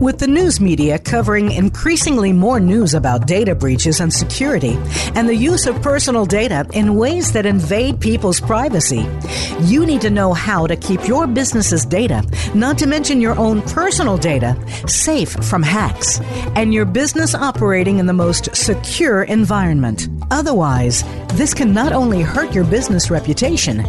With the news media covering increasingly more news about data breaches and security, and the use of personal data in ways that invade people's privacy, you need to know how to keep your business's data, not to mention your own personal data, safe from hacks, and your business operating in the most secure environment. Otherwise, this can not only hurt your business reputation,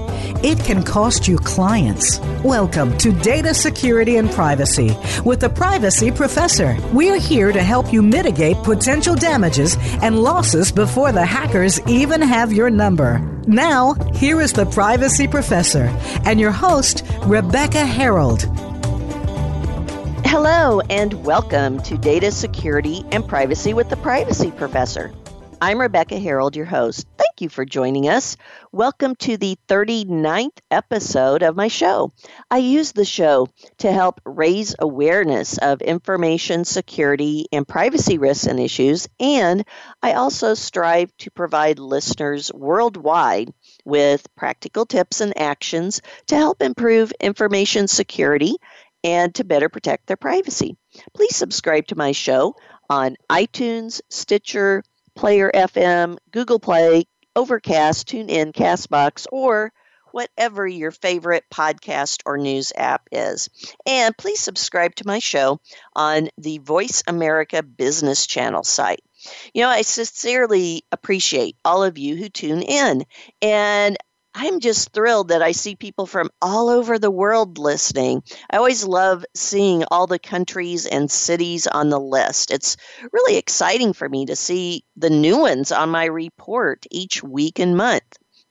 it can cost you clients. Welcome to Data Security and Privacy with the Privacy Professor. We're here to help you mitigate potential damages and losses before the hackers even have your number. Now, here is the Privacy Professor and your host, Rebecca Herold. Hello, and welcome to Data Security and Privacy with the Privacy Professor. I'm Rebecca Herold, your host. Thank you for joining us. Welcome to the 39th episode of my show. I use the show to help raise awareness of information security and privacy risks and issues, and I also strive to provide listeners worldwide with practical tips and actions to help improve information security and to better protect their privacy. Please subscribe to my show on iTunes, Stitcher, Player FM, Google Play, Overcast, TuneIn, Castbox, or whatever your favorite podcast or news app is. And please subscribe to my show on the Voice America Business Channel site. You know, I sincerely appreciate all of you who tune in. And I'm just thrilled that I see people from all over the world listening. I always love seeing all the countries and cities on the list. It's really exciting for me to see the new ones on my report each week and month.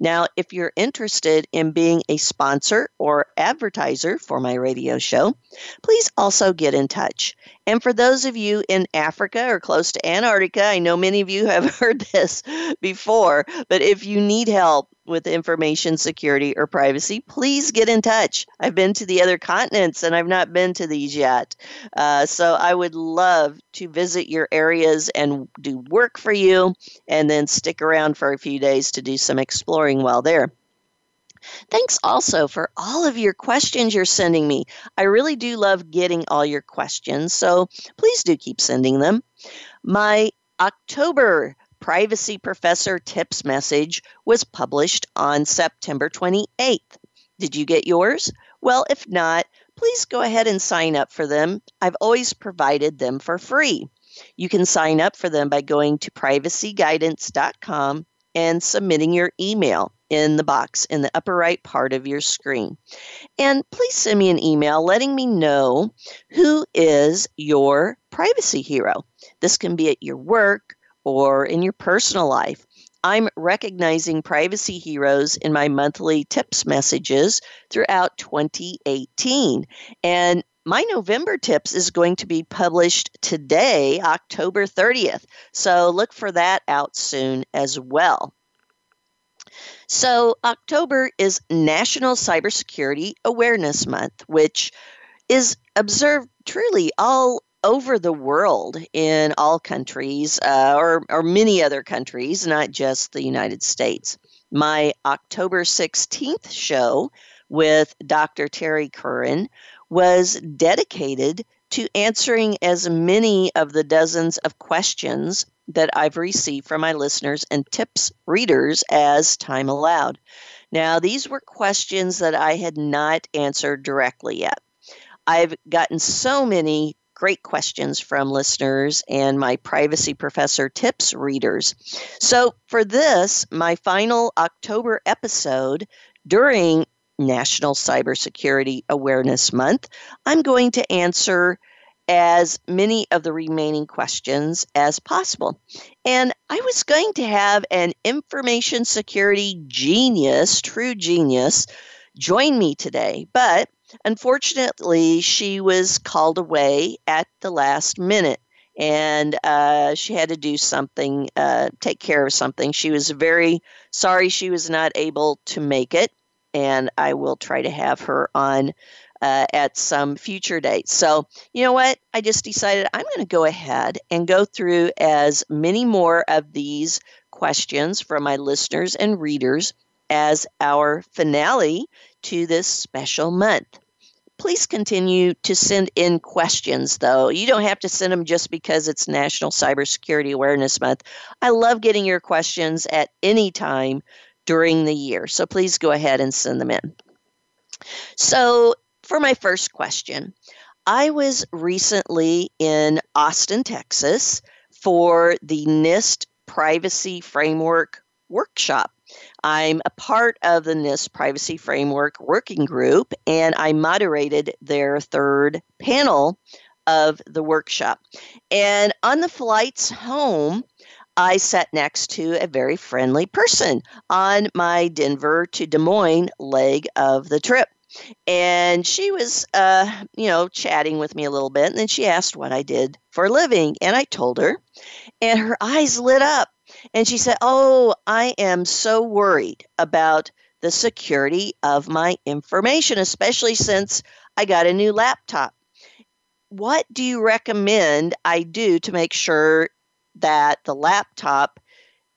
Now, if you're interested in being a sponsor or advertiser for my radio show, please also get in touch. And for those of you in Africa or close to Antarctica, I know many of you have heard this before, but if you need help with information security or privacy, please get in touch. I've been to the other continents and I've not been to these yet. Uh, so I would love to visit your areas and do work for you and then stick around for a few days to do some exploring while there. Thanks also for all of your questions you're sending me. I really do love getting all your questions, so please do keep sending them. My October Privacy Professor Tips message was published on September 28th. Did you get yours? Well, if not, please go ahead and sign up for them. I've always provided them for free. You can sign up for them by going to privacyguidance.com and submitting your email in the box in the upper right part of your screen. And please send me an email letting me know who is your privacy hero. This can be at your work or in your personal life. I'm recognizing privacy heroes in my monthly tips messages throughout 2018. And my November tips is going to be published today, October 30th. So look for that out soon as well. So, October is National Cybersecurity Awareness Month, which is observed truly all over the world in all countries uh, or, or many other countries, not just the United States. My October 16th show with Dr. Terry Curran was dedicated to answering as many of the dozens of questions that I've received from my listeners and tips readers as time allowed. Now, these were questions that I had not answered directly yet. I've gotten so many great questions from listeners and my Privacy Professor tips readers. So, for this, my final October episode during National Cybersecurity Awareness Month, I'm going to answer as many of the remaining questions as possible. And I was going to have an information security genius, true genius, join me today, but Unfortunately, she was called away at the last minute and uh, she had to do something, uh, take care of something. She was very sorry she was not able to make it, and I will try to have her on uh, at some future date. So, you know what? I just decided I'm going to go ahead and go through as many more of these questions from my listeners and readers as our finale to this special month. please continue to send in questions, though. You don't have to send them just because it's National Cybersecurity Awareness Month. I love getting your questions at any time during the year. So please go ahead and send them in. So, for my first question, I was recently in Austin, Texas for the NIST Privacy Framework Workshop. I'm a part of the NIST Privacy Framework Working Group, and I moderated their third panel of the workshop. And on the flights home, I sat next to a very friendly person on my Denver to Des Moines leg of the trip. And she was, uh, you know, chatting with me a little bit. And then she asked what I did for a living. And I told her, and her eyes lit up. And she said, Oh, I am so worried about the security of my information, especially since I got a new laptop. What do you recommend I do to make sure that the laptop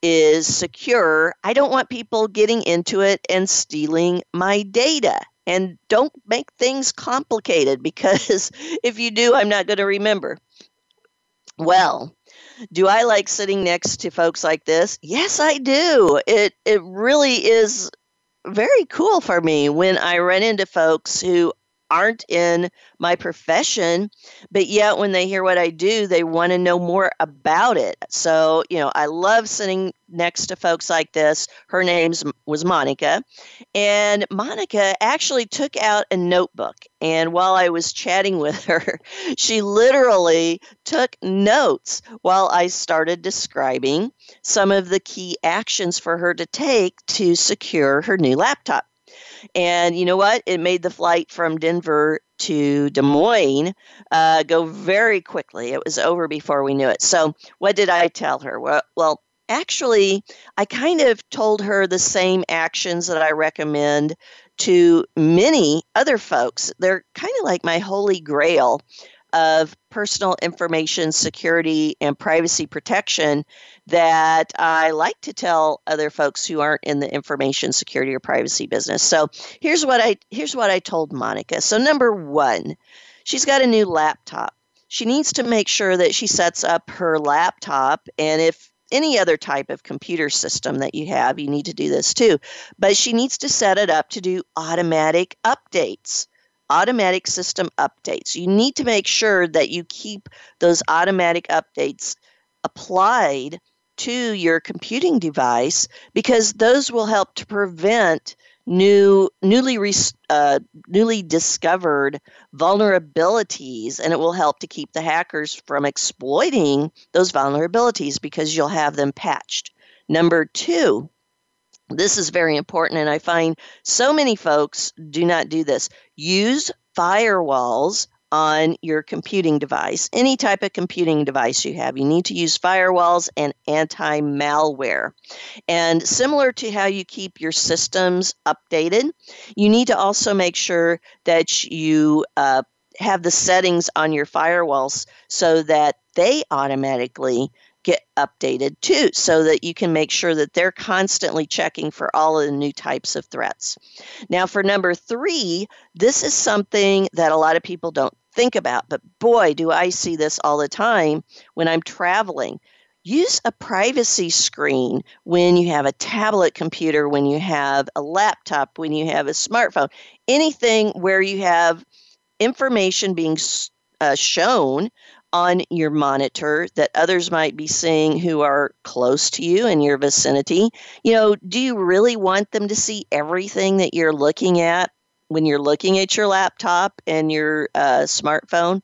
is secure? I don't want people getting into it and stealing my data. And don't make things complicated because if you do, I'm not going to remember. Well, do I like sitting next to folks like this? Yes, I do. It it really is very cool for me when I run into folks who aren't in my profession, but yet when they hear what I do, they want to know more about it. So, you know, I love sitting next to folks like this. Her name was Monica, and Monica actually took out a notebook. And while I was chatting with her, she literally took notes while I started describing some of the key actions for her to take to secure her new laptop. And you know what? It made the flight from Denver to Des Moines uh, go very quickly. It was over before we knew it. So, what did I tell her? Well, well, actually, I kind of told her the same actions that I recommend to many other folks. They're kind of like my holy grail of personal information security and privacy protection that I like to tell other folks who aren't in the information security or privacy business. So here's what I here's what I told Monica. So number 1, she's got a new laptop. She needs to make sure that she sets up her laptop and if any other type of computer system that you have, you need to do this too. But she needs to set it up to do automatic updates automatic system updates. You need to make sure that you keep those automatic updates applied to your computing device because those will help to prevent new newly uh, newly discovered vulnerabilities and it will help to keep the hackers from exploiting those vulnerabilities because you'll have them patched number 2 this is very important, and I find so many folks do not do this. Use firewalls on your computing device, any type of computing device you have. You need to use firewalls and anti malware. And similar to how you keep your systems updated, you need to also make sure that you uh, have the settings on your firewalls so that they automatically get updated too, so that you can make sure that they're constantly checking for all of the new types of threats. Now, for number three, this is something that a lot of people don't think about, but boy, do I see this all the time when I'm traveling. Use a privacy screen when you have a tablet computer, when you have a laptop, when you have a smartphone, anything where you have information being uh, shown on your monitor that others might be seeing who are close to you in your vicinity. You know, do you really want them to see everything that you're looking at when you're looking at your laptop and your uh, smartphone?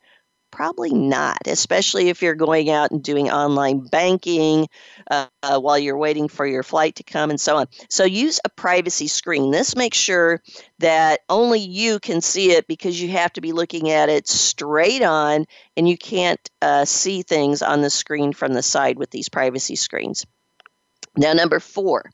Probably not, especially if you're going out and doing online banking uh, uh, while you're waiting for your flight to come and so on. So use a privacy screen. This makes sure that only you can see it because you have to be looking at it straight on and you can't uh, see things on the screen from the side with these privacy screens. Now, number four,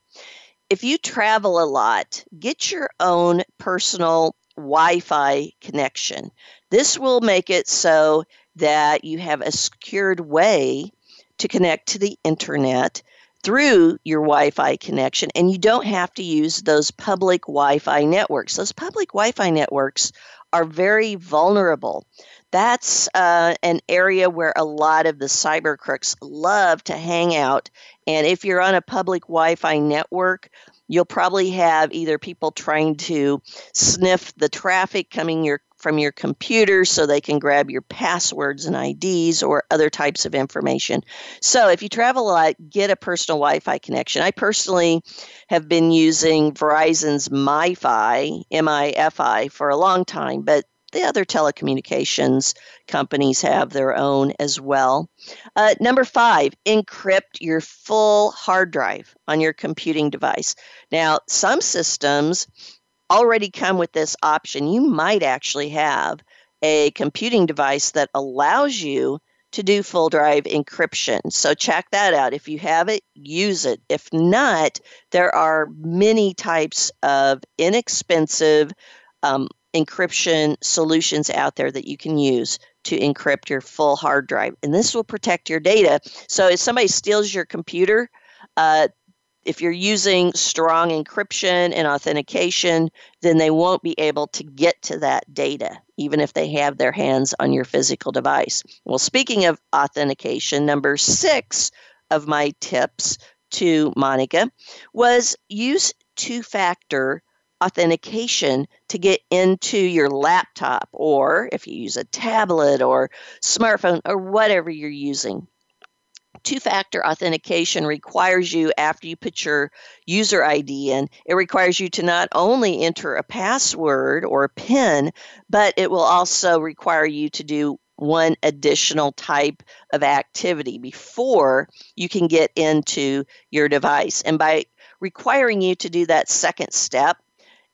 if you travel a lot, get your own personal Wi Fi connection. This will make it so that you have a secured way to connect to the internet through your Wi Fi connection, and you don't have to use those public Wi Fi networks. Those public Wi Fi networks are very vulnerable. That's uh, an area where a lot of the cyber crooks love to hang out. And if you're on a public Wi Fi network, you'll probably have either people trying to sniff the traffic coming your from your computer so they can grab your passwords and IDs or other types of information. So if you travel a lot, get a personal Wi Fi connection. I personally have been using Verizon's MiFi, M I F I, for a long time, but the other telecommunications companies have their own as well. Uh, number five, encrypt your full hard drive on your computing device. Now, some systems already come with this option. You might actually have a computing device that allows you to do full drive encryption. So check that out. If you have it, use it. If not, there are many types of inexpensive um, encryption solutions out there that you can use to encrypt your full hard drive. And this will protect your data. So if somebody steals your computer, uh, if you're using strong encryption and authentication, then they won't be able to get to that data, even if they have their hands on your physical device. Well, speaking of authentication, number six of my tips to Monica was use two factor authentication to get into your laptop or if you use a tablet or smartphone or whatever you're using. Two factor authentication requires you, after you put your user ID in, it requires you to not only enter a password or a PIN, but it will also require you to do one additional type of activity before you can get into your device. And by requiring you to do that second step,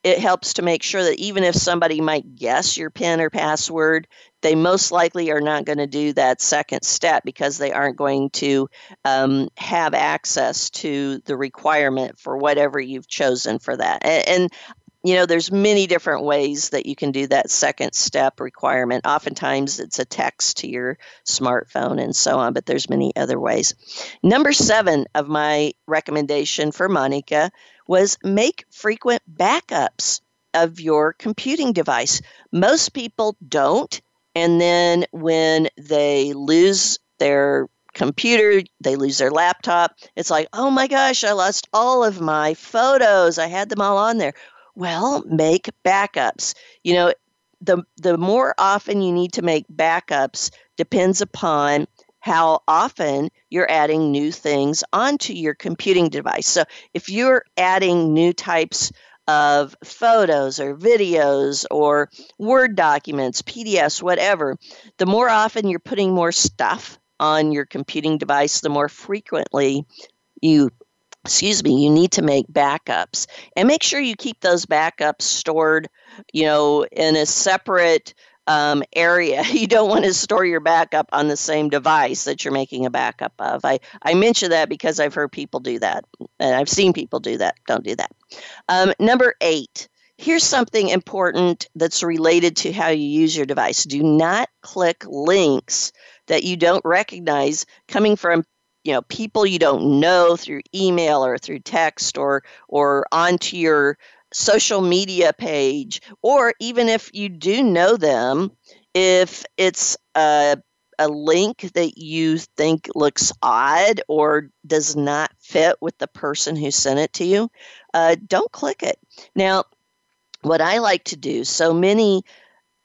it helps to make sure that even if somebody might guess your PIN or password, they most likely are not going to do that second step because they aren't going to um, have access to the requirement for whatever you've chosen for that. And, and you know, there's many different ways that you can do that second step requirement. Oftentimes it's a text to your smartphone and so on, but there's many other ways. Number seven of my recommendation for Monica was make frequent backups of your computing device. Most people don't. And then when they lose their computer, they lose their laptop, it's like, oh my gosh, I lost all of my photos. I had them all on there. Well, make backups. You know, the the more often you need to make backups depends upon how often you're adding new things onto your computing device. So if you're adding new types of photos or videos or Word documents, PDFs, whatever, the more often you're putting more stuff on your computing device, the more frequently you excuse me, you need to make backups and make sure you keep those backups stored, you know, in a separate um, area. You don't want to store your backup on the same device that you're making a backup of. I, I mention that because I've heard people do that, and I've seen people do that. Don't do that. Um, number eight. Here's something important that's related to how you use your device. Do not click links that you don't recognize coming from you know people you don't know through email or through text or or onto your social media page, or even if you do know them, if it's a, a link that you think looks odd or does not fit with the person who sent it to you, uh, don't click it. Now, what I like to do, so many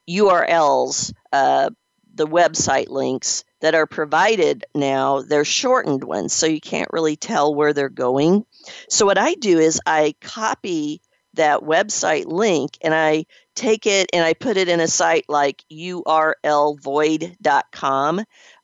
URLs, uh, the website links that are provided now, they're shortened ones, so you can't really tell where they're going. So, what I do is I copy that website link and I take it and I put it in a site like urlvoid.com,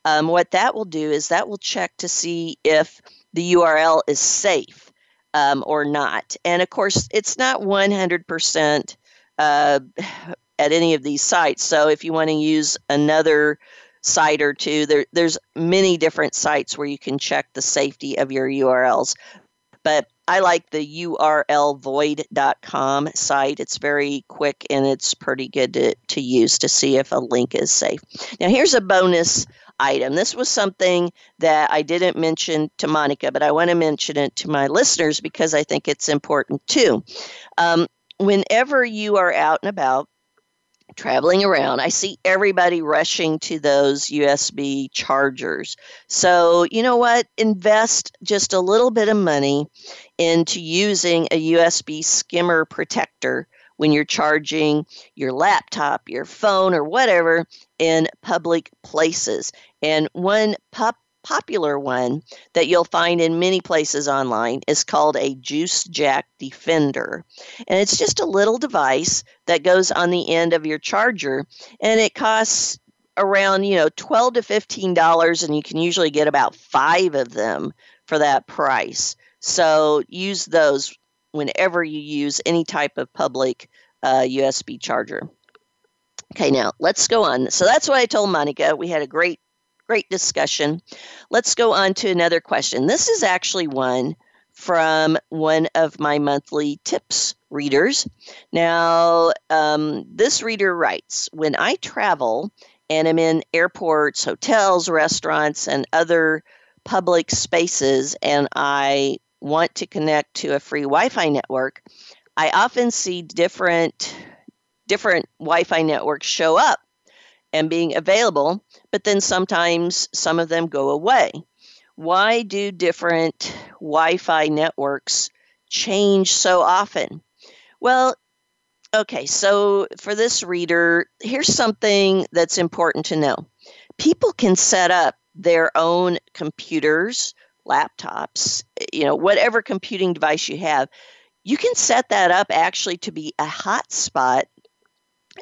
um, what that will do is that will check to see if the URL is safe um, or not. And of course, it's not 100% uh, at any of these sites. So if you want to use another site or two, there, there's many different sites where you can check the safety of your URLs. But I like the urlvoid.com site. It's very quick and it's pretty good to, to use to see if a link is safe. Now, here's a bonus item. This was something that I didn't mention to Monica, but I want to mention it to my listeners because I think it's important too. Um, whenever you are out and about, traveling around, I see everybody rushing to those USB chargers. So, you know what? Invest just a little bit of money into using a USB skimmer protector when you're charging your laptop, your phone, or whatever in public places. And one pop popular one that you'll find in many places online is called a Juice Jack Defender. And it's just a little device that goes on the end of your charger and it costs around, you know, 12 to 15 dollars and you can usually get about 5 of them for that price. So use those whenever you use any type of public uh, USB charger. Okay, now let's go on. So that's what I told Monica. We had a great, great discussion. Let's go on to another question. This is actually one from one of my monthly tips readers. Now, um, this reader writes When I travel and I'm in airports, hotels, restaurants, and other public spaces, and I want to connect to a free Wi Fi network, I often see different different Wi-Fi networks show up and being available, but then sometimes some of them go away. Why do different Wi-Fi networks change so often? Well, okay, so for this reader, here's something that's important to know. People can set up their own computers, laptops, you know, whatever computing device you have you can set that up actually to be a hotspot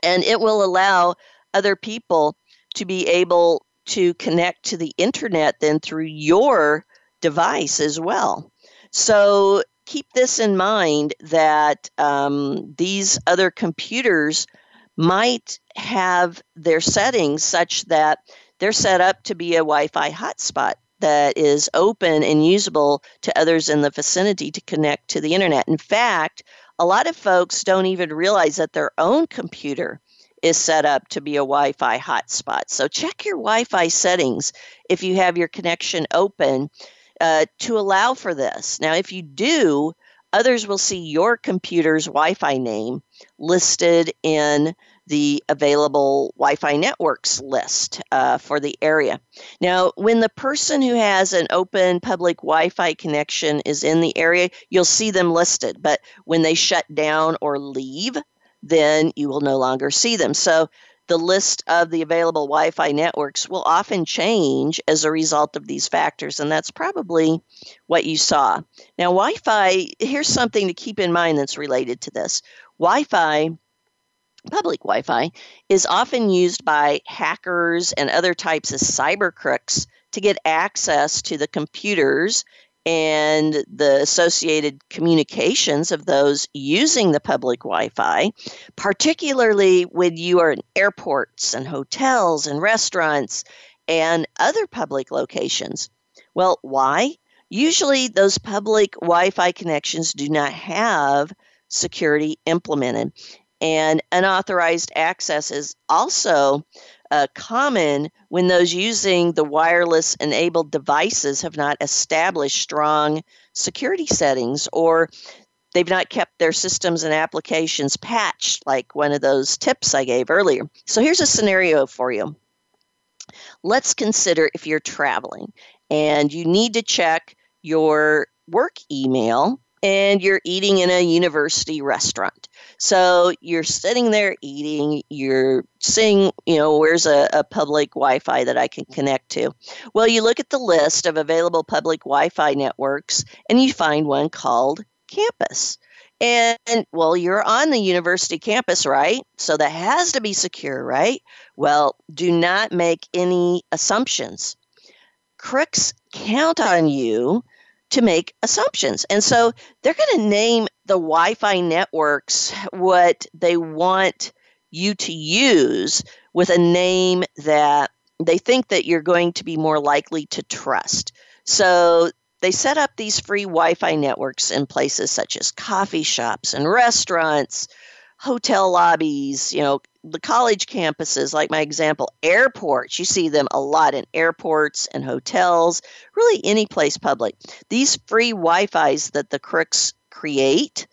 and it will allow other people to be able to connect to the internet then through your device as well. So keep this in mind that um, these other computers might have their settings such that they're set up to be a Wi Fi hotspot that is open and usable to others in the vicinity to connect to the internet. In fact, a lot of folks don't even realize that their own computer is set up to be a Wi Fi hotspot. So check your Wi Fi settings if you have your connection open uh, to allow for this. Now, if you do, others will see your computer's Wi Fi name listed in the available Wi Fi networks list uh, for the area. Now, when the person who has an open public Wi Fi connection is in the area, you'll see them listed. But when they shut down or leave, then you will no longer see them. So, the list of the available Wi Fi networks will often change as a result of these factors, and that's probably what you saw. Now, Wi Fi, here's something to keep in mind that's related to this Wi Fi public Wi Fi is often used by hackers and other types of cyber crooks to get access to the computers and the associated communications of those using the public Wi Fi, particularly when you are in airports and hotels and restaurants and other public locations. Well, why? Usually, those public Wi Fi connections do not have security implemented. And unauthorized access is also uh, common when those using the wireless enabled devices have not established strong security settings or they've not kept their systems and applications patched, like one of those tips I gave earlier. So here's a scenario for you. Let's consider if you're traveling and you need to check your work email and you're eating in a university restaurant. So you're sitting there eating, you're seeing, you know, where's a, a public Wi Fi that I can connect to? Well, you look at the list of available public Wi Fi networks and you find one called Campus. And, well, you're on the university campus, right? So that has to be secure, right? Well, do not make any assumptions. Crooks count on you to make assumptions. And so they're going to name the Wi Fi networks what they want you to use with a name that they think that you're going to be more likely to trust. So they set up these free Wi Fi networks in places such as coffee shops and restaurants, hotel lobbies, you know, the college campuses, like my example, airports. You see them a lot in airports and hotels, really any place public. These free Wi Fi's that the crooks create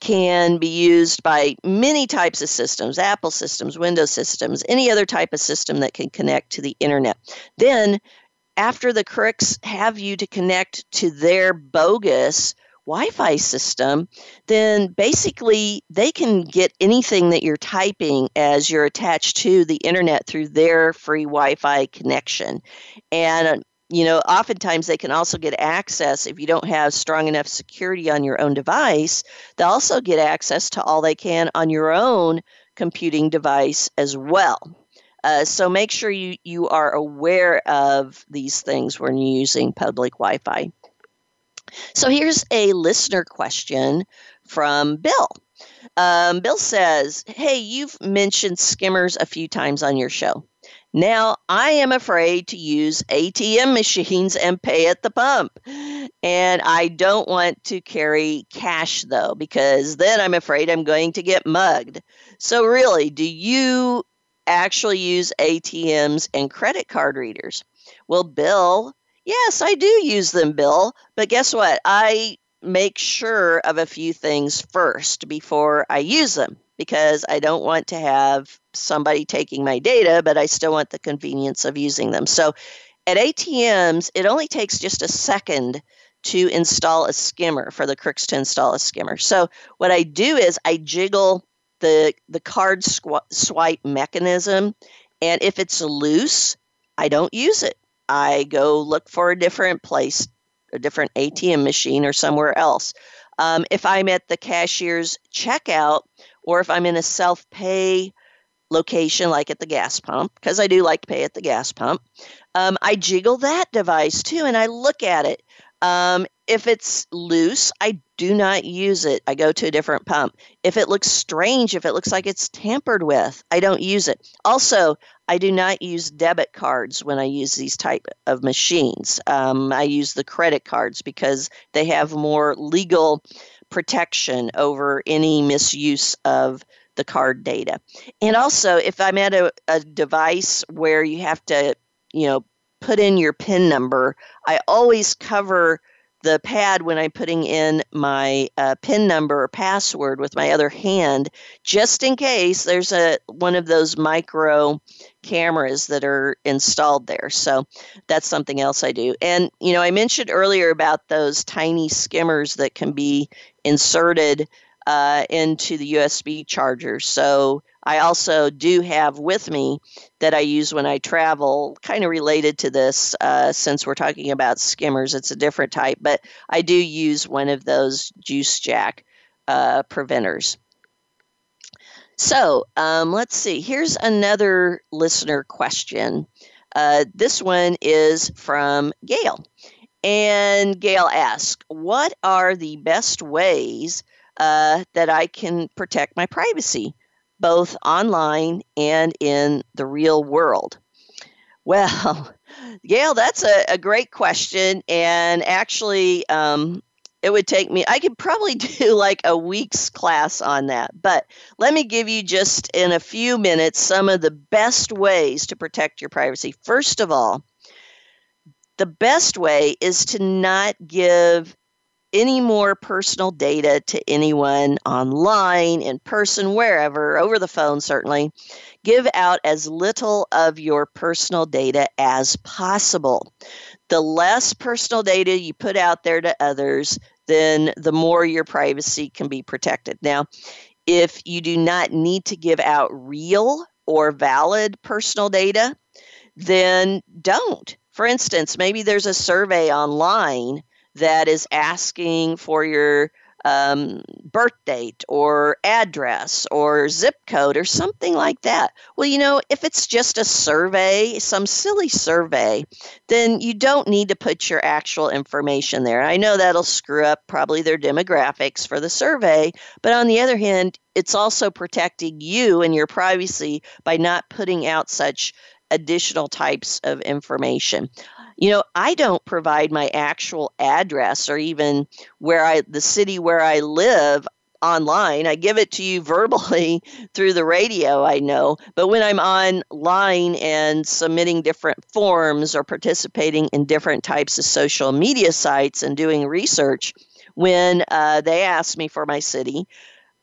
can be used by many types of systems Apple systems, Windows systems, any other type of system that can connect to the internet. Then, after the crooks have you to connect to their bogus Wi Fi system, then basically they can get anything that you're typing as you're attached to the internet through their free Wi Fi connection. And you know, oftentimes they can also get access if you don't have strong enough security on your own device. They'll also get access to all they can on your own computing device as well. Uh, so make sure you, you are aware of these things when you're using public Wi Fi. So here's a listener question from Bill. Um, Bill says, Hey, you've mentioned skimmers a few times on your show. Now I am afraid to use ATM machines and pay at the pump. And I don't want to carry cash though, because then I'm afraid I'm going to get mugged. So, really, do you actually use ATMs and credit card readers? Well, Bill, yes, I do use them, Bill. But guess what? I make sure of a few things first before I use them because I don't want to have somebody taking my data, but I still want the convenience of using them. So at ATMs, it only takes just a second to install a skimmer for the crooks to install a skimmer. So what I do is I jiggle the the card sw- swipe mechanism, and if it's loose, I don't use it. I go look for a different place, a different ATM machine, or somewhere else. Um, if I'm at the cashier's checkout, or if I'm in a self pay location like at the gas pump, because I do like to pay at the gas pump, um, I jiggle that device too and I look at it. Um, if it's loose, I do not use it. I go to a different pump. If it looks strange, if it looks like it's tampered with, I don't use it. Also, I do not use debit cards when I use these type of machines. Um, I use the credit cards because they have more legal protection over any misuse of the card data. And also, if I'm at a, a device where you have to, you know, put in your PIN number, I always cover the pad when I'm putting in my uh, PIN number or password with my other hand, just in case there's a one of those micro cameras that are installed there. So that's something else I do. And you know, I mentioned earlier about those tiny skimmers that can be inserted uh, into the USB charger. So I also do have with me that I use when I travel, kind of related to this, uh, since we're talking about skimmers. It's a different type, but I do use one of those juice jack uh, preventers. So um, let's see. Here's another listener question. Uh, this one is from Gail. And Gail asks, What are the best ways uh, that I can protect my privacy, both online and in the real world? Well, Gail, that's a, a great question. And actually, um, it would take me, I could probably do like a week's class on that. But let me give you just in a few minutes some of the best ways to protect your privacy. First of all, the best way is to not give any more personal data to anyone online, in person, wherever, over the phone, certainly. Give out as little of your personal data as possible. The less personal data you put out there to others, then the more your privacy can be protected. Now, if you do not need to give out real or valid personal data, then don't. For instance, maybe there's a survey online that is asking for your um, birth date or address or zip code or something like that. Well, you know, if it's just a survey, some silly survey, then you don't need to put your actual information there. I know that'll screw up probably their demographics for the survey, but on the other hand, it's also protecting you and your privacy by not putting out such additional types of information. You know, I don't provide my actual address or even where I the city where I live. online. I give it to you verbally through the radio, I know. But when I'm online and submitting different forms or participating in different types of social media sites and doing research, when uh, they ask me for my city,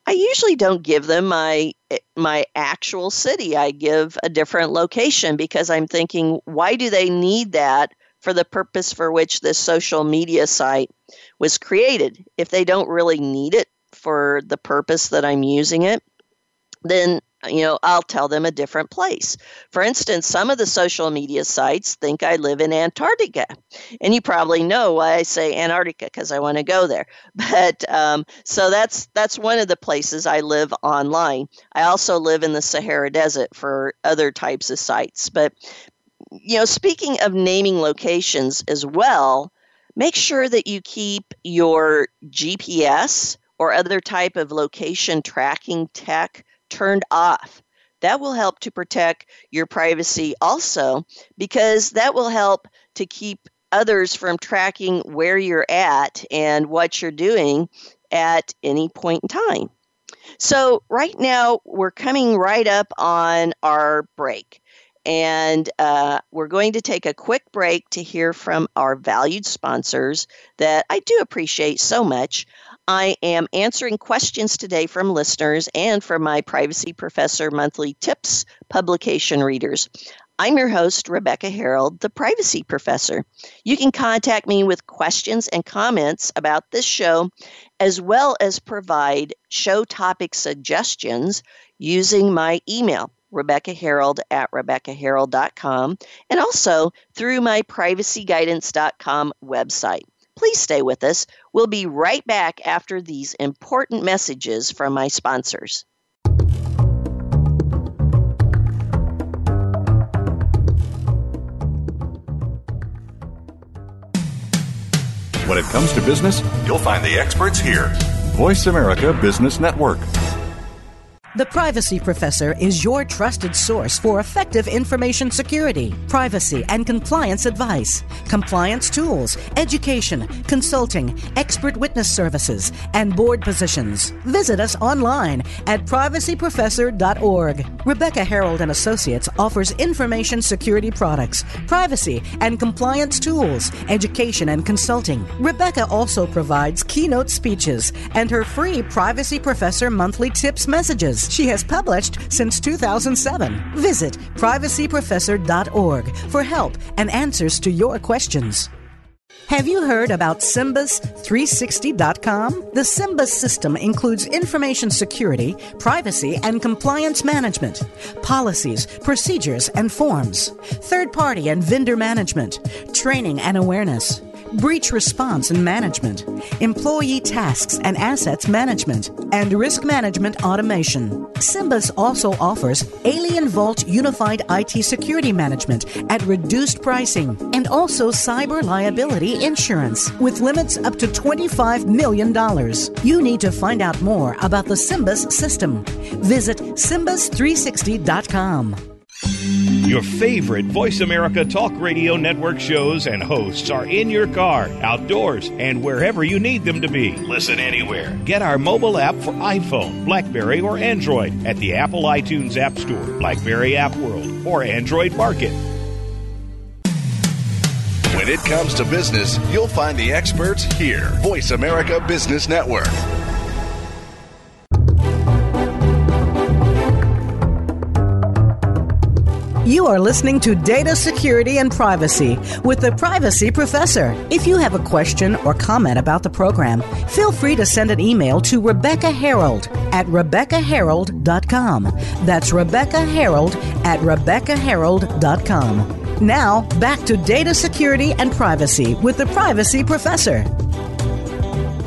I usually don't give them my my actual city. I give a different location because I'm thinking, why do they need that for the purpose for which this social media site was created? If they don't really need it for the purpose that I'm using it, then you know, I'll tell them a different place. For instance, some of the social media sites think I live in Antarctica. And you probably know why I say Antarctica because I want to go there. But um, so that's that's one of the places I live online. I also live in the Sahara Desert for other types of sites. But you know, speaking of naming locations as well, make sure that you keep your GPS or other type of location tracking tech turned off. That will help to protect your privacy also because that will help to keep others from tracking where you're at and what you're doing at any point in time. So, right now, we're coming right up on our break. And uh, we're going to take a quick break to hear from our valued sponsors that I do appreciate so much. I am answering questions today from listeners and from my Privacy Professor Monthly Tips publication readers. I'm your host, Rebecca Herold, the Privacy Professor. You can contact me with questions and comments about this show, as well as provide show topic suggestions using my email, Rebecca Herold at RebeccaHerold.com, and also through my privacyguidance.com website. Please stay with us. We'll be right back after these important messages from my sponsors. When it comes to business, you'll find the experts here. Voice America Business Network. The Privacy Professor is your trusted source for effective information security, privacy, and compliance advice, compliance tools, education, consulting, expert witness services, and board positions. Visit us online at privacyprofessor.org. Rebecca Herold and Associates offers information security products, privacy and compliance tools, education and consulting. Rebecca also provides keynote speeches and her free Privacy Professor monthly tips messages she has published since 2007. Visit privacyprofessor.org for help and answers to your questions. Have you heard about SIMBUS360.com? The SIMBUS system includes information security, privacy, and compliance management, policies, procedures, and forms, third party and vendor management, training and awareness breach response and management, employee tasks and assets management, and risk management automation. SIMBUS also offers Alien Vault Unified IT Security Management at reduced pricing and also cyber liability insurance with limits up to $25 million. You need to find out more about the SIMBUS system. Visit SIMBUS360.com. Your favorite Voice America Talk Radio Network shows and hosts are in your car, outdoors, and wherever you need them to be. Listen anywhere. Get our mobile app for iPhone, Blackberry, or Android at the Apple iTunes App Store, Blackberry App World, or Android Market. When it comes to business, you'll find the experts here. Voice America Business Network. You are listening to Data Security and Privacy with the Privacy Professor. If you have a question or comment about the program, feel free to send an email to Rebecca Herold at RebeccaHerold.com. That's Rebecca Herold at RebeccaHerold.com. Now, back to Data Security and Privacy with the Privacy Professor.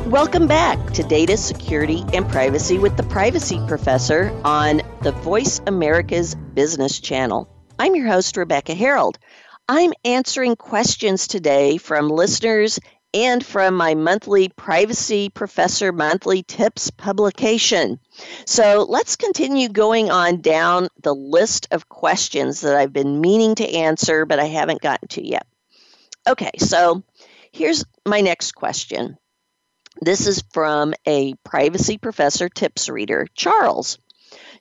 Welcome back to Data Security and Privacy with the Privacy Professor on the Voice America's Business Channel. I'm your host, Rebecca Herold. I'm answering questions today from listeners and from my monthly Privacy Professor Monthly Tips publication. So let's continue going on down the list of questions that I've been meaning to answer, but I haven't gotten to yet. Okay, so here's my next question This is from a privacy professor tips reader, Charles.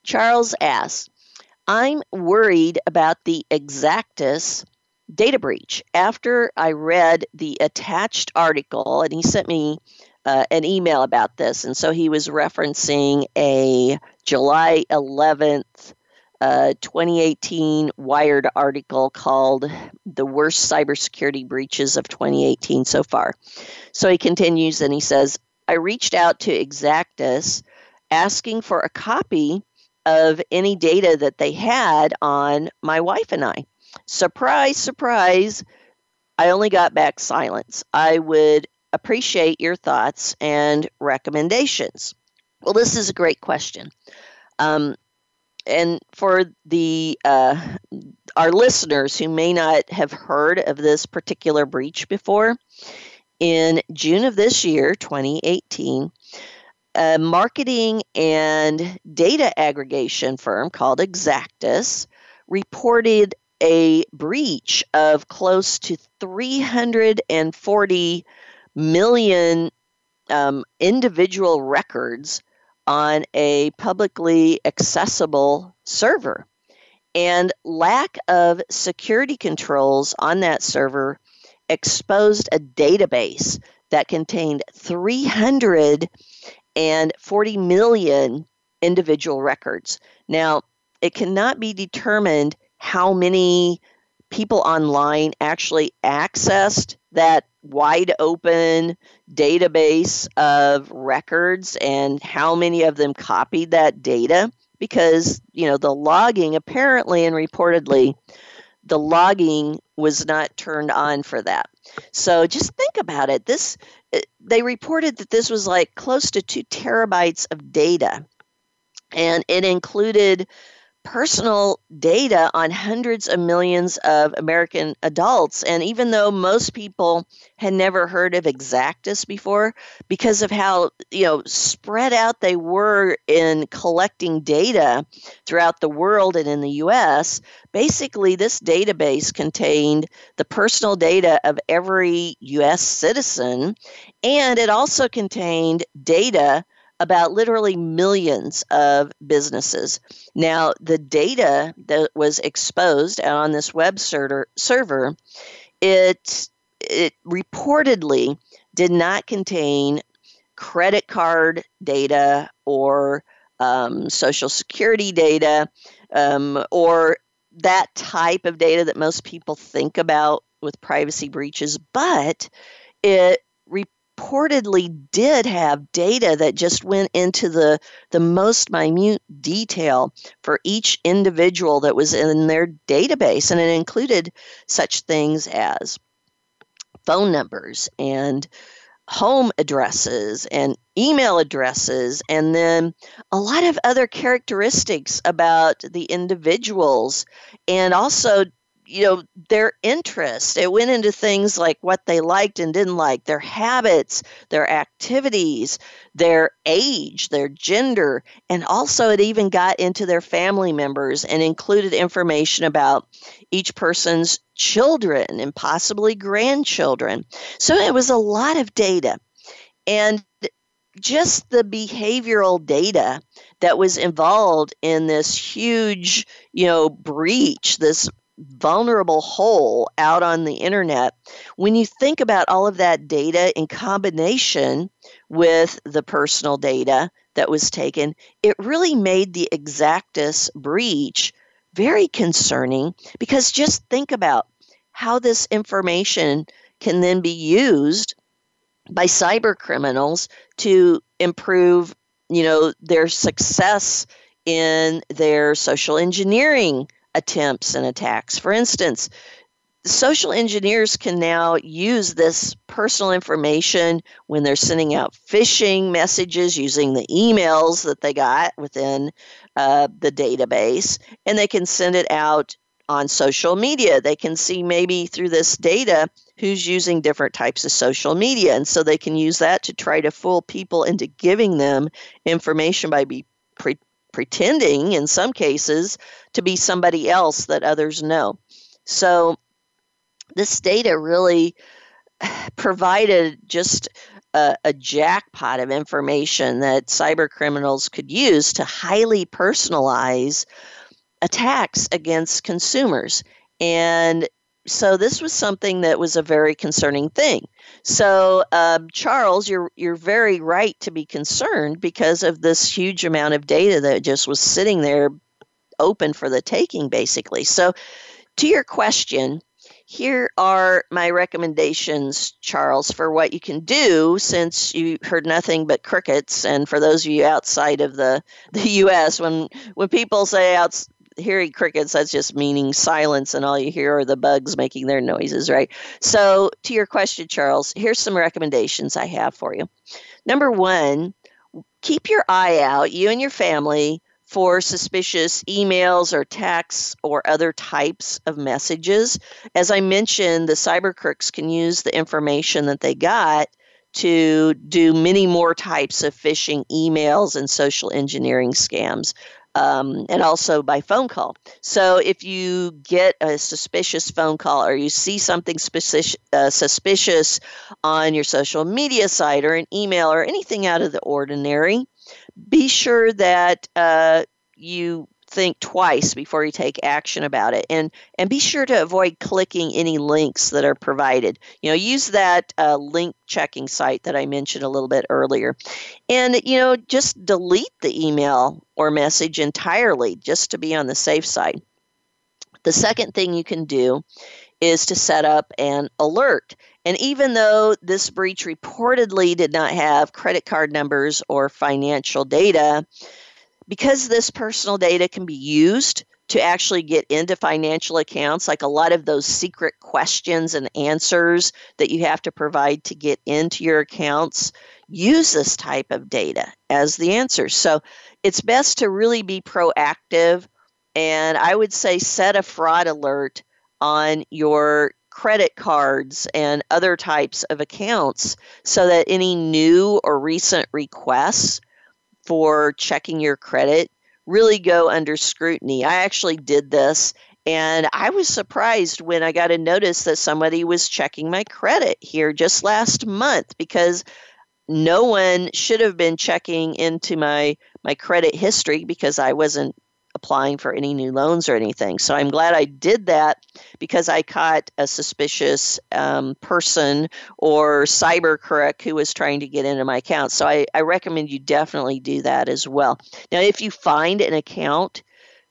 Charles asks, I'm worried about the Exactis data breach. After I read the attached article, and he sent me uh, an email about this, and so he was referencing a July 11th, uh, 2018 Wired article called The Worst Cybersecurity Breaches of 2018 So Far. So he continues and he says, I reached out to Exactis asking for a copy of any data that they had on my wife and I. Surprise, surprise, I only got back silence. I would appreciate your thoughts and recommendations. Well, this is a great question. Um, and for the uh, our listeners who may not have heard of this particular breach before, in June of this year, 2018, a marketing and data aggregation firm called Exactis reported a breach of close to 340 million um, individual records on a publicly accessible server. And lack of security controls on that server exposed a database that contained 340 million individual records. Now, it cannot be determined how many people online actually accessed that wide open database of records and how many of them copied that data because you know the logging apparently and reportedly the logging was not turned on for that so just think about it this Uh, they reported that this was like close to 2 terabytes of data. And it included personal data on hundreds of millions of American adults. And even though most people had never heard of Exactis before, because of how you know spread out they were in collecting data throughout the world and in the U.S., basically this database contained the personal data of every U.S. citizen, and it also contained data about literally millions of businesses. Now, the data that was exposed on this web server, server it, it reportedly did not contain credit card data or um, social security data um, or that type of data that most people think about with privacy breaches, but it reportedly did have data that just went into the, the most minute detail for each individual that was in their database. And it included such things as phone numbers and home addresses and email addresses, and then a lot of other characteristics about the individuals, and also you know their interests it went into things like what they liked and didn't like their habits their activities their age their gender and also it even got into their family members and included information about each person's children and possibly grandchildren. So it was a lot of data. And just the behavioral data that was involved in this huge, you know, breach, this vulnerable hole out on the internet. When you think about all of that data in combination with the personal data that was taken, it really made the Exactis breach very concerning because just think about how this information can then be used by cyber criminals to improve you know their success in their social engineering attempts and attacks. For instance, social engineers can now use this personal information when they're sending out phishing messages using the emails that they got within uh, the database, and they can send it out on social media. They can see maybe through this data who's using different types of social media, and so they can use that to try to fool people into giving them information by be pre- pretending in some cases to be somebody else that others know. So this data really provided just a, a, jackpot of information that cyber criminals could use to highly personalize attacks against consumers. And so this was something that was a very concerning thing. So um, Charles, you're you're very right to be concerned because of this huge amount of data that just was sitting there, open for the taking, basically. So, to your question, here are my recommendations, Charles, for what you can do since you heard nothing but crickets. And for those of you outside of the, the U.S., when when people say out, hearing crickets, that's just meaning silence, and all you hear are the bugs making their noises, right? So, to your question, Charles, here's some recommendations I have for you. Number one, keep your eye out, you and your family, for suspicious emails or texts or other types of messages. As I mentioned, the cyber crooks can use the information that they got to do many more types of phishing emails and social engineering scams um, and also by phone call. So if you get a suspicious phone call or you see something suspicious, uh, suspicious on your social media site or an email or anything out of the ordinary, be sure that uh, you think twice before you take action about it. And and be sure to avoid clicking any links that are provided. You know use that uh, link checking site that i mentioned a little bit earlier. And you know just delete the email or message entirely just to be on the safe side. The second thing you can do is to set up an alert. And even though this breach reportedly did not have credit card numbers or financial data because this personal data can be used to actually get into financial accounts, like a lot of those secret questions and answers that you have to provide to get into your accounts, use this type of data as the answers. So it's best to really be proactive. And I would say set a fraud alert on your credit cards and other types of accounts so that any new or recent requests for checking your credit really go under scrutiny. I actually did this and I was surprised when I got a notice that somebody was checking my credit here just last month because no one should have been checking into my my credit history because I wasn't applying for any new loans or anything. So I'm glad I did that because I caught a suspicious um, person or cyber crook who was trying to get into my account. So I, I recommend you definitely do that as well. Now, if you find an account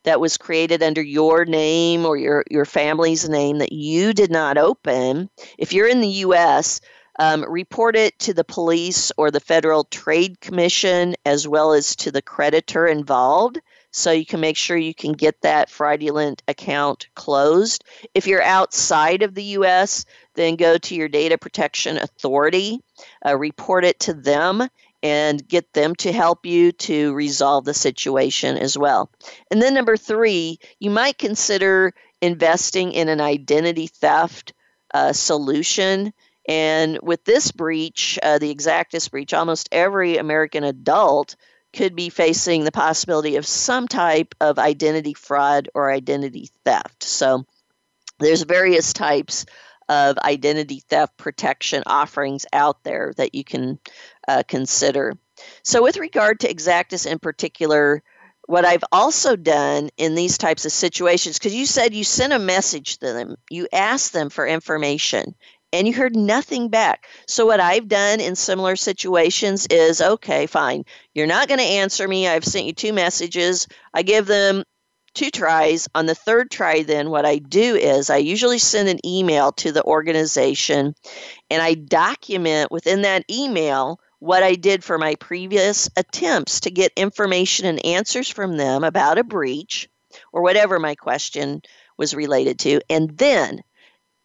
that was created under your name or your, your family's name that you did not open, if you're in the U.S., um, report it to the police or the Federal Trade Commission as well as to the creditor involved so you can make sure you can get that fraudulent account closed. If you're outside of the US, then go to your data protection authority, uh, report it to them, and get them to help you to resolve the situation as well. And then, number three, you might consider investing in an identity theft uh, solution. And with this breach, uh, the Exactis breach, almost every American adult could be facing the possibility of some type of identity fraud or identity theft. So there's various types of identity theft protection offerings out there that you can uh, consider. So, with regard to Exactis in particular, what I've also done in these types of situations, because you said you sent a message to them, you asked them for information, and you heard nothing back. So, what I've done in similar situations is okay, fine. You're not going to answer me. I've sent you two messages. I give them two tries. On the third try, then, what I do is I usually send an email to the organization and I document within that email what I did for my previous attempts to get information and answers from them about a breach or whatever my question was related to. And then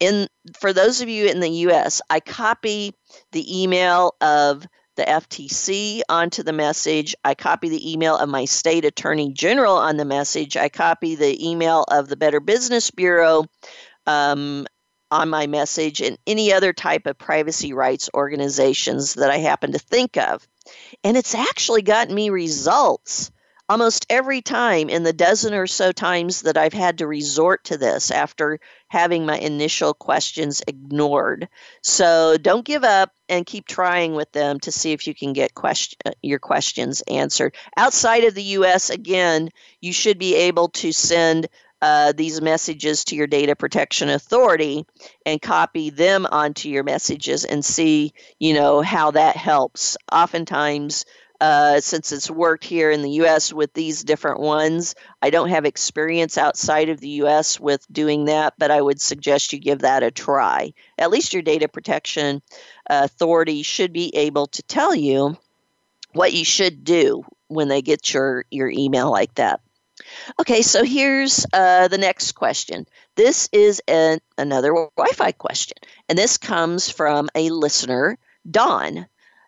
in for those of you in the US, I copy the email of the FTC onto the message. I copy the email of my state attorney general on the message. I copy the email of the Better Business Bureau um, on my message and any other type of privacy rights organizations that I happen to think of. And it's actually gotten me results almost every time in the dozen or so times that I've had to resort to this after having my initial questions ignored. So don't give up and keep trying with them to see if you can get question, uh, your questions answered. Outside of the US, again, you should be able to send uh, these messages to your data protection authority and copy them onto your messages and see you know how that helps oftentimes uh, since it's worked here in the US with these different ones. I don't have experience outside of the US with doing that, but I would suggest you give that a try. At least your data protection authority should be able to tell you what you should do when they get your, your email like that. Okay, so here's uh, the next question. This is an, another Wi Fi question, and this comes from a listener, Don.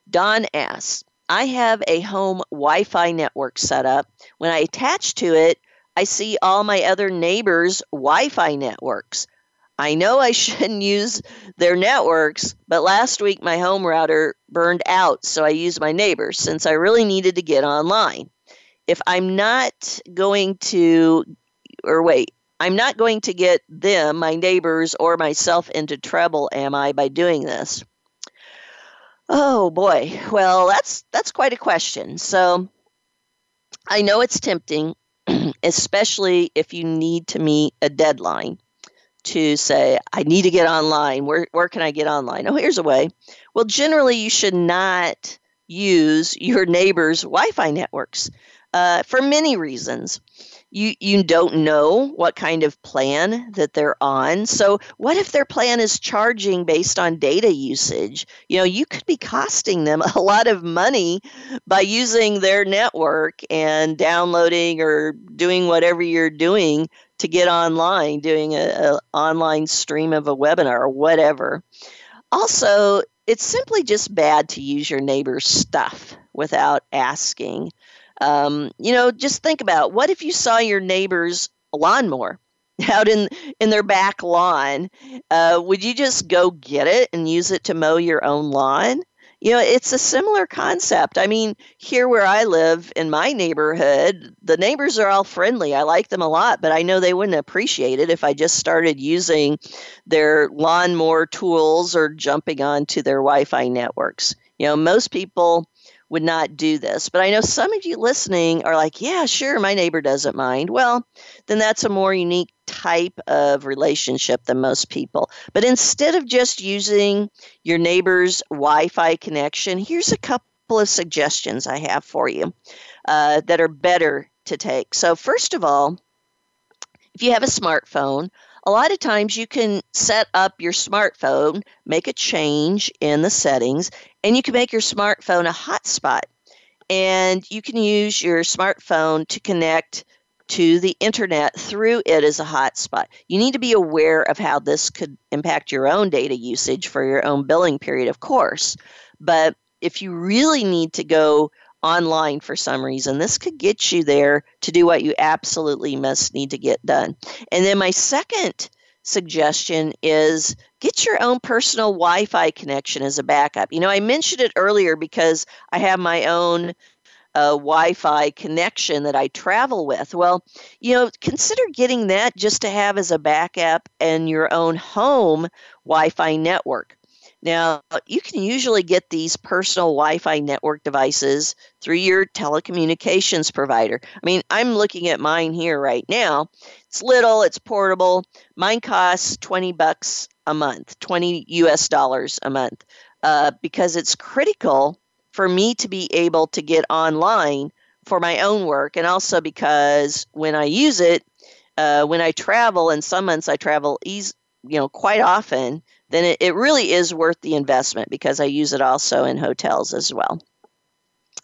Don asks, I have a home Wi Fi network set up. When I attach to it, I see all my other neighbors' Wi Fi networks. I know I shouldn't use their networks, but last week my home router burned out, so I used my neighbors since I really needed to get online. If I'm not going to, or wait, I'm not going to get them, my neighbors, or myself into trouble, am I, by doing this? Oh boy. Well, that's that's quite a question. So I know it's tempting, especially if you need to meet a deadline to say, I need to get online. Where where can I get online? Oh, here's a way. Well, generally you should not use your neighbor's Wi-Fi networks uh, for many reasons you you don't know what kind of plan that they're on. So what if their plan is charging based on data usage? You know you could be costing them a lot of money by using their network and downloading or doing whatever you're doing to get online doing a, a online stream of a webinar or whatever. Also it's simply just bad to use your neighbor's stuff without asking um, you know, just think about what if you saw your neighbor's lawnmower out in in their back lawn? Uh, would you just go get it and use it to mow your own lawn? You know, it's a similar concept. I mean, here where I live in my neighborhood, the neighbors are all friendly. I like them a lot, but I know they wouldn't appreciate it if I just started using their lawnmower tools or jumping onto their Wi Fi networks. You know, most people would not do this. But I know some of you listening are like, yeah, sure, my neighbor doesn't mind. Well, then that's a more unique type of relationship than most people. But instead of just using your neighbor's Wi Fi connection, here's a couple of suggestions I have for you uh, that are better to take. So, first of all, if you have a smartphone, a lot of times you can set up your smartphone, make a change in the settings, and you can make your smartphone a hotspot. And you can use your smartphone to connect to the internet through it as a hotspot. You need to be aware of how this could impact your own data usage for your own billing period, of course. But if you really need to go online for some reason. This could get you there to do what you absolutely must need to get done. And then my second suggestion is get your own personal Wi Fi connection as a backup. You know, I mentioned it earlier because I have my own uh, Wi Fi connection that I travel with. Well, you know, consider getting that just to have as a backup and your own home Wi Fi network. Now, you can usually get these personal Wi Fi network devices through your telecommunications provider. I mean, I'm looking at mine here right now. It's little, it's portable. Mine costs 20 bucks a month, 20 US dollars a month, uh, because it's critical for me to be able to get online for my own work, and also because when I use it, uh, when I travel, and some months I travel you know, quite often then it, it really is worth the investment because I use it also in hotels as well.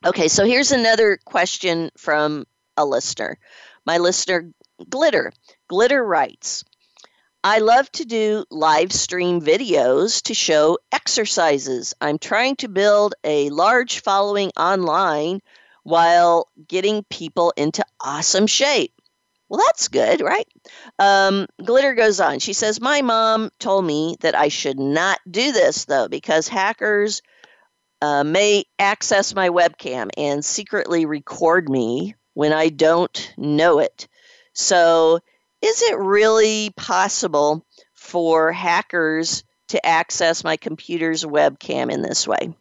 Okay, so here's another question from a listener. My listener, Glitter. Glitter writes, I love to do live stream videos to show exercises. I'm trying to build a large following online while getting people into awesome shape. Well, that's good, right? Um, Glitter goes on. She says, My mom told me that I should not do this, though, because hackers uh, may access my webcam and secretly record me when I don't know it. So, is it really possible for hackers to access my computer's webcam in this way?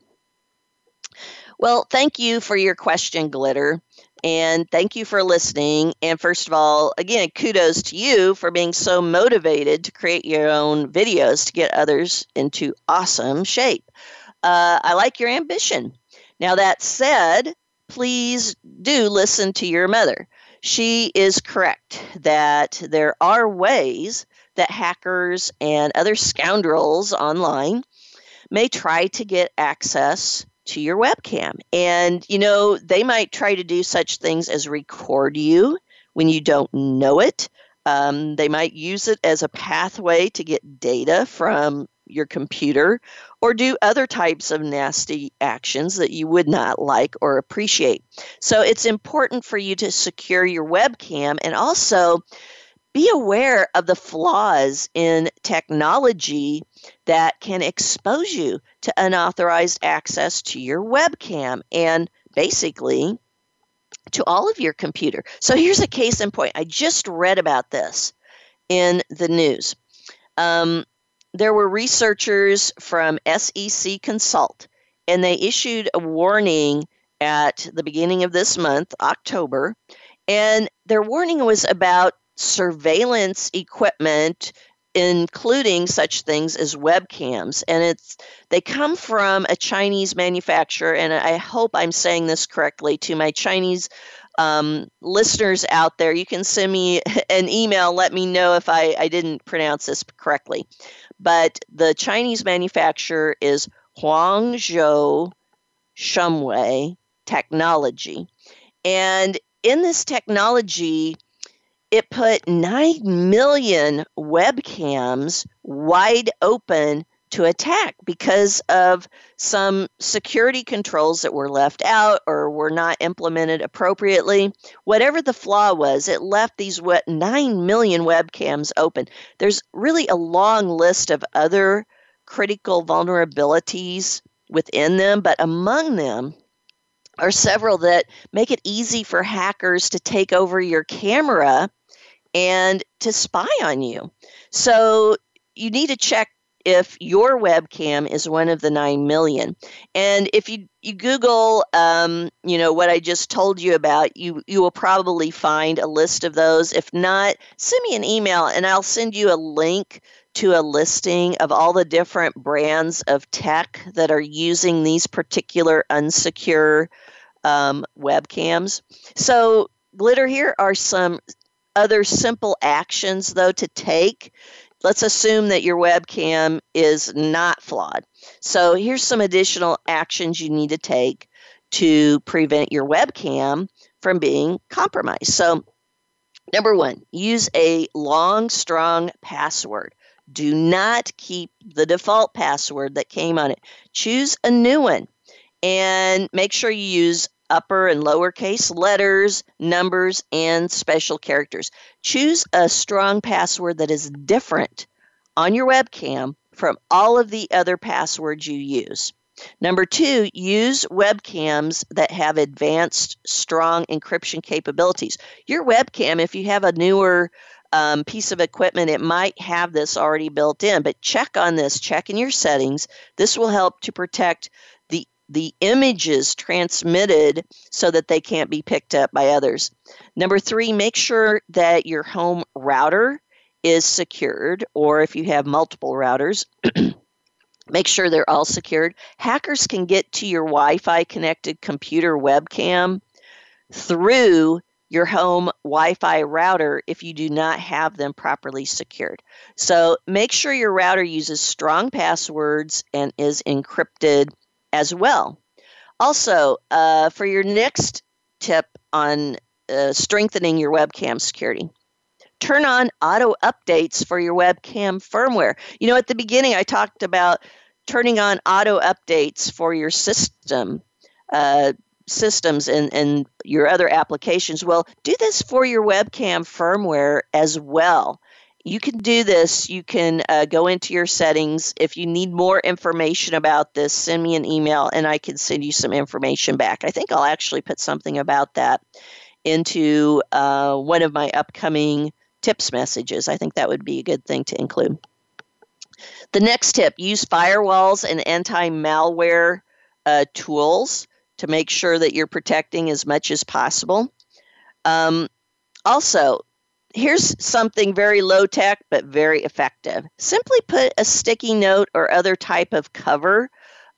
Well, thank you for your question, Glitter. And thank you for listening. And first of all, again, kudos to you for being so motivated to create your own videos to get others into awesome shape. Uh, I like your ambition. Now, that said, please do listen to your mother. She is correct that there are ways that hackers and other scoundrels online may try to get access to your webcam. And, you know, they might try to do such things as record you when you don't know it. Um, they might use it as a pathway to get data from your computer or do other types of nasty actions that you would not like or appreciate. So it's important for you to secure your webcam and also be aware of the flaws in technology that can expose you to unauthorized access to your webcam and basically to all of your computer. So here's a case in point. I just read about this in the news. Um, there were researchers from SEC Consult, and they issued a warning at the beginning of this month, October. And their warning was about surveillance equipment including such things as webcams. And it's they come from a chinese manufacturer and i hope i'm saying this correctly to my chinese um, listeners out there. You can send me an email let me know if I, I didn't pronounce this correctly. But the chinese manufacturer is huangzhou Xiongmai technology. And in this technology it put 9 million webcams wide open to attack because of some security controls that were left out or were not implemented appropriately. Whatever the flaw was, it left these 9 million webcams open. There's really a long list of other critical vulnerabilities within them, but among them are several that make it easy for hackers to take over your camera and to spy on you. So you need to check if your webcam is one of the 9 million. And if you, you Google, um, you know, what I just told you about, you, you will probably find a list of those. If not, send me an email and I'll send you a link to a listing of all the different brands of tech that are using these particular unsecure um, webcams. So, Glitter, here are some other simple actions, though, to take. Let's assume that your webcam is not flawed. So, here's some additional actions you need to take to prevent your webcam from being compromised. So, number one, use a long, strong password. Do not keep the default password that came on it. Choose a new one and make sure you use upper and lowercase letters, numbers, and special characters. Choose a strong password that is different on your webcam from all of the other passwords you use. Number two, use webcams that have advanced, strong encryption capabilities. Your webcam, if you have a newer um, piece of equipment, it might have this already built in, but check on this, check in your settings. This will help to protect the images transmitted so that they can't be picked up by others. Number three, make sure that your home router is secured, or if you have multiple routers, make sure they're all secured. Hackers can get to your Wi Fi connected computer webcam through your home Wi Fi router if you do not have them properly secured. So make sure your router uses strong passwords and is encrypted as well. Also, uh, for your next tip on uh, strengthening your webcam security, turn on auto updates for your webcam firmware. You know, at the beginning, I talked about turning on auto updates for your system. Uh, systems and, and your other applications. Well, do this for your webcam firmware as well you can do this. You can uh, go into your settings. If you need more information about this, send me an email and I can send you some information back. I think I'll actually put something about that into uh, one of my upcoming tips messages. I think that would be a good thing to include. The next tip use firewalls and anti malware uh, tools to make sure that you're protecting as much as possible. Um, also, here's something very low tech but very effective. Simply put a sticky note or other type of cover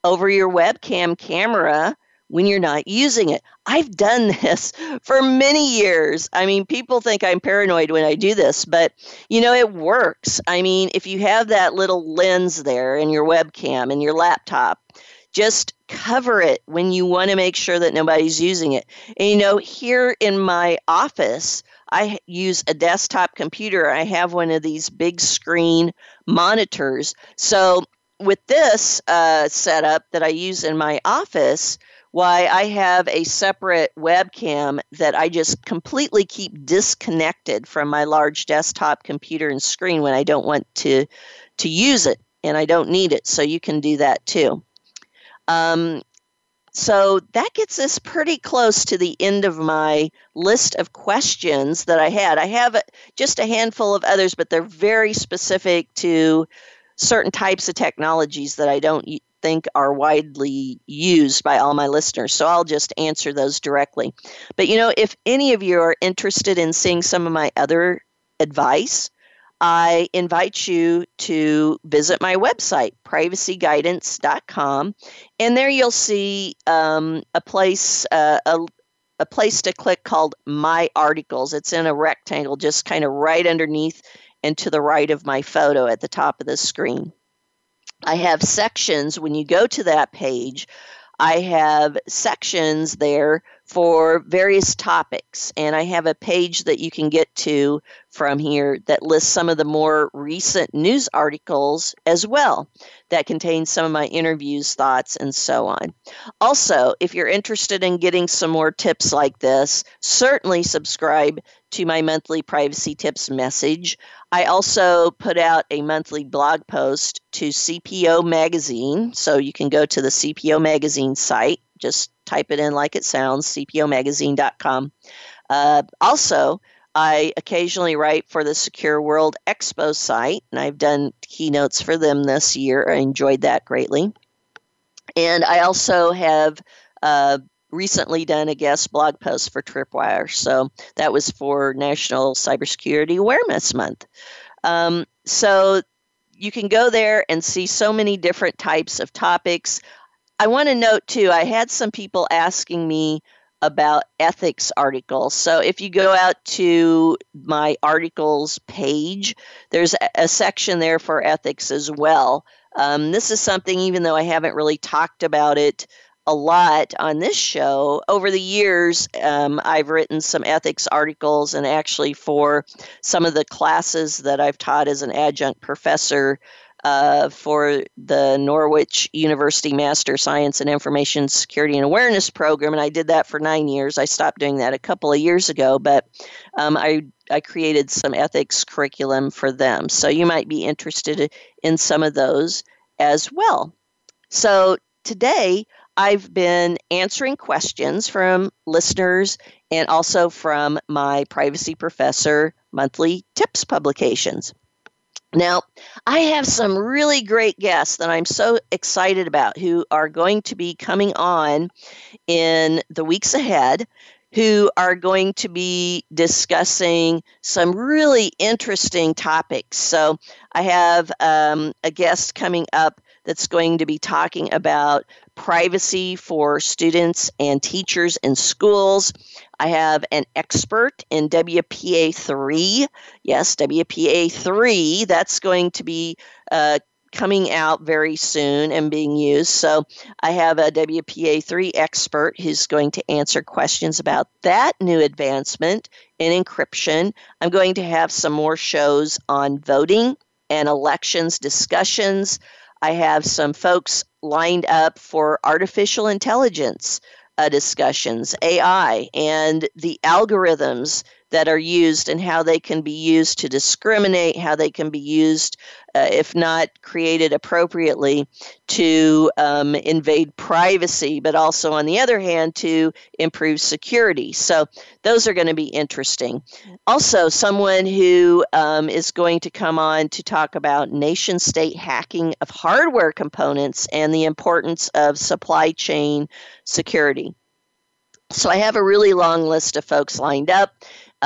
over your webcam camera when you're not using it. I've done this for many years. I mean, people think I'm paranoid when I do this, but you know, it works. I mean, if you have that little lens there in your webcam in your laptop, just cover it when you want to make sure that nobody's using it. And you know, here in my office, I use a desktop computer. I have one of these big screen monitors. So, with this uh, setup that I use in my office, why I have a separate webcam that I just completely keep disconnected from my large desktop computer and screen when I don't want to to use it and I don't need it. So you can do that too. Um, so that gets us pretty close to the end of my list of questions that I had. I have just a handful of others, but they're very specific to certain types of technologies that I don't think are widely used by all my listeners. So I'll just answer those directly. But you know, if any of you are interested in seeing some of my other advice, I invite you to visit my website, privacyguidance.com, and there you'll see um, a place, uh, a, a place to click called My Articles. It's in a rectangle, just kind of right underneath and to the right of my photo at the top of the screen. I have sections when you go to that page. I have sections there for various topics, and I have a page that you can get to from here that lists some of the more recent news articles as well that contain some of my interviews, thoughts, and so on. Also, if you're interested in getting some more tips like this, certainly subscribe to my monthly privacy tips message. I also put out a monthly blog post to CPO Magazine. So you can go to the CPO Magazine site, just type it in like it sounds, cpomagazine.com. Uh, also, I occasionally write for the Secure World Expo site, and I've done keynotes for them this year. I enjoyed that greatly. And I also have uh, recently done a guest blog post for Tripwire. So that was for National Cybersecurity Awareness Month. Um, so you can go there and see so many different types of topics. I want to note too, I had some people asking me about ethics articles. So if you go out to my articles page, there's a section there for ethics as well. Um, this is something, even though I haven't really talked about it a lot on this show. Over the years, um, I've written some ethics articles, and actually, for some of the classes that I've taught as an adjunct professor uh, for the Norwich University Master Science and Information Security and Awareness program, and I did that for nine years. I stopped doing that a couple of years ago, but um, I I created some ethics curriculum for them. So you might be interested in some of those as well. So today I've been answering questions from listeners and also from my Privacy Professor monthly tips publications. Now, I have some really great guests that I'm so excited about who are going to be coming on in the weeks ahead who are going to be discussing some really interesting topics. So, I have um, a guest coming up that's going to be talking about privacy for students and teachers in schools. I have an expert in WPA3. Yes, WPA3. That's going to be uh, coming out very soon and being used. So I have a WPA3 expert who's going to answer questions about that new advancement in encryption. I'm going to have some more shows on voting and elections discussions. I have some folks lined up for artificial intelligence uh, discussions, AI, and the algorithms that are used and how they can be used to discriminate, how they can be used, uh, if not created appropriately, to um, invade privacy, but also, on the other hand, to improve security. So, those are going to be interesting. Also, someone who um, is going to come on to talk about nation state hacking of hardware components and the importance of supply chain security. So, I have a really long list of folks lined up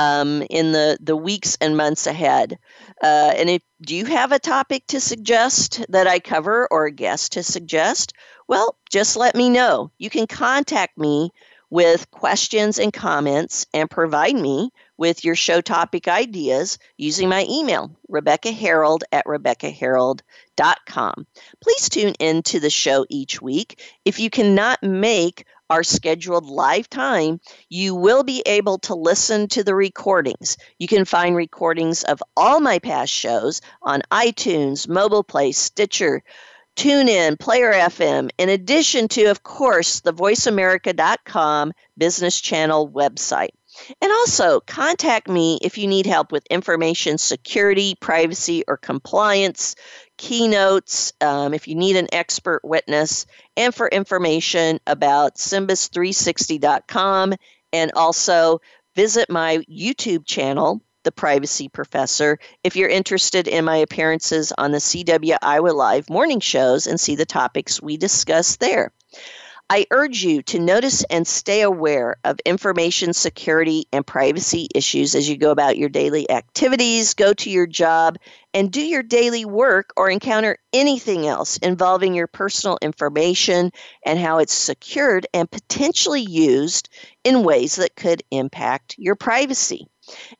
um, in the, the weeks and months ahead. Uh, and if do you have a topic to suggest that I cover or a guest to suggest? Well, just let me know. You can contact me with questions and comments and provide me with your show topic ideas using my email, Rebecca Herold at RebeccaHerold.com. Please tune in to the show each week. If you cannot make our scheduled live time, you will be able to listen to the recordings. You can find recordings of all my past shows on iTunes, Mobile Play, Stitcher, TuneIn, Player FM, in addition to, of course, the VoiceAmerica.com business channel website. And also, contact me if you need help with information security, privacy, or compliance, keynotes, um, if you need an expert witness, and for information about SIMBUS360.com. And also, visit my YouTube channel, The Privacy Professor, if you're interested in my appearances on the CW Iowa Live morning shows and see the topics we discuss there. I urge you to notice and stay aware of information security and privacy issues as you go about your daily activities, go to your job, and do your daily work or encounter anything else involving your personal information and how it's secured and potentially used in ways that could impact your privacy.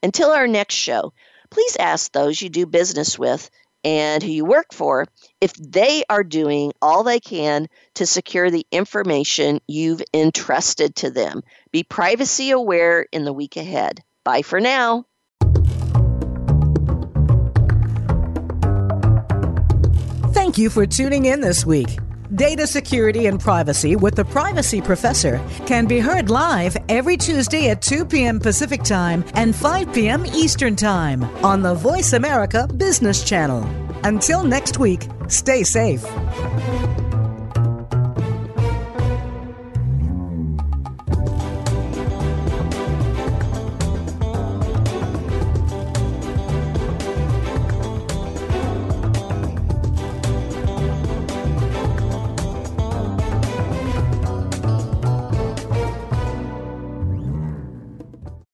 Until our next show, please ask those you do business with and who you work for if they are doing all they can to secure the information you've entrusted to them. Be privacy aware in the week ahead. Bye for now. Thank you for tuning in this week. Data security and privacy with the Privacy Professor can be heard live every Tuesday at 2 p.m. Pacific Time and 5 p.m. Eastern Time on the Voice America Business Channel. Until next week, stay safe.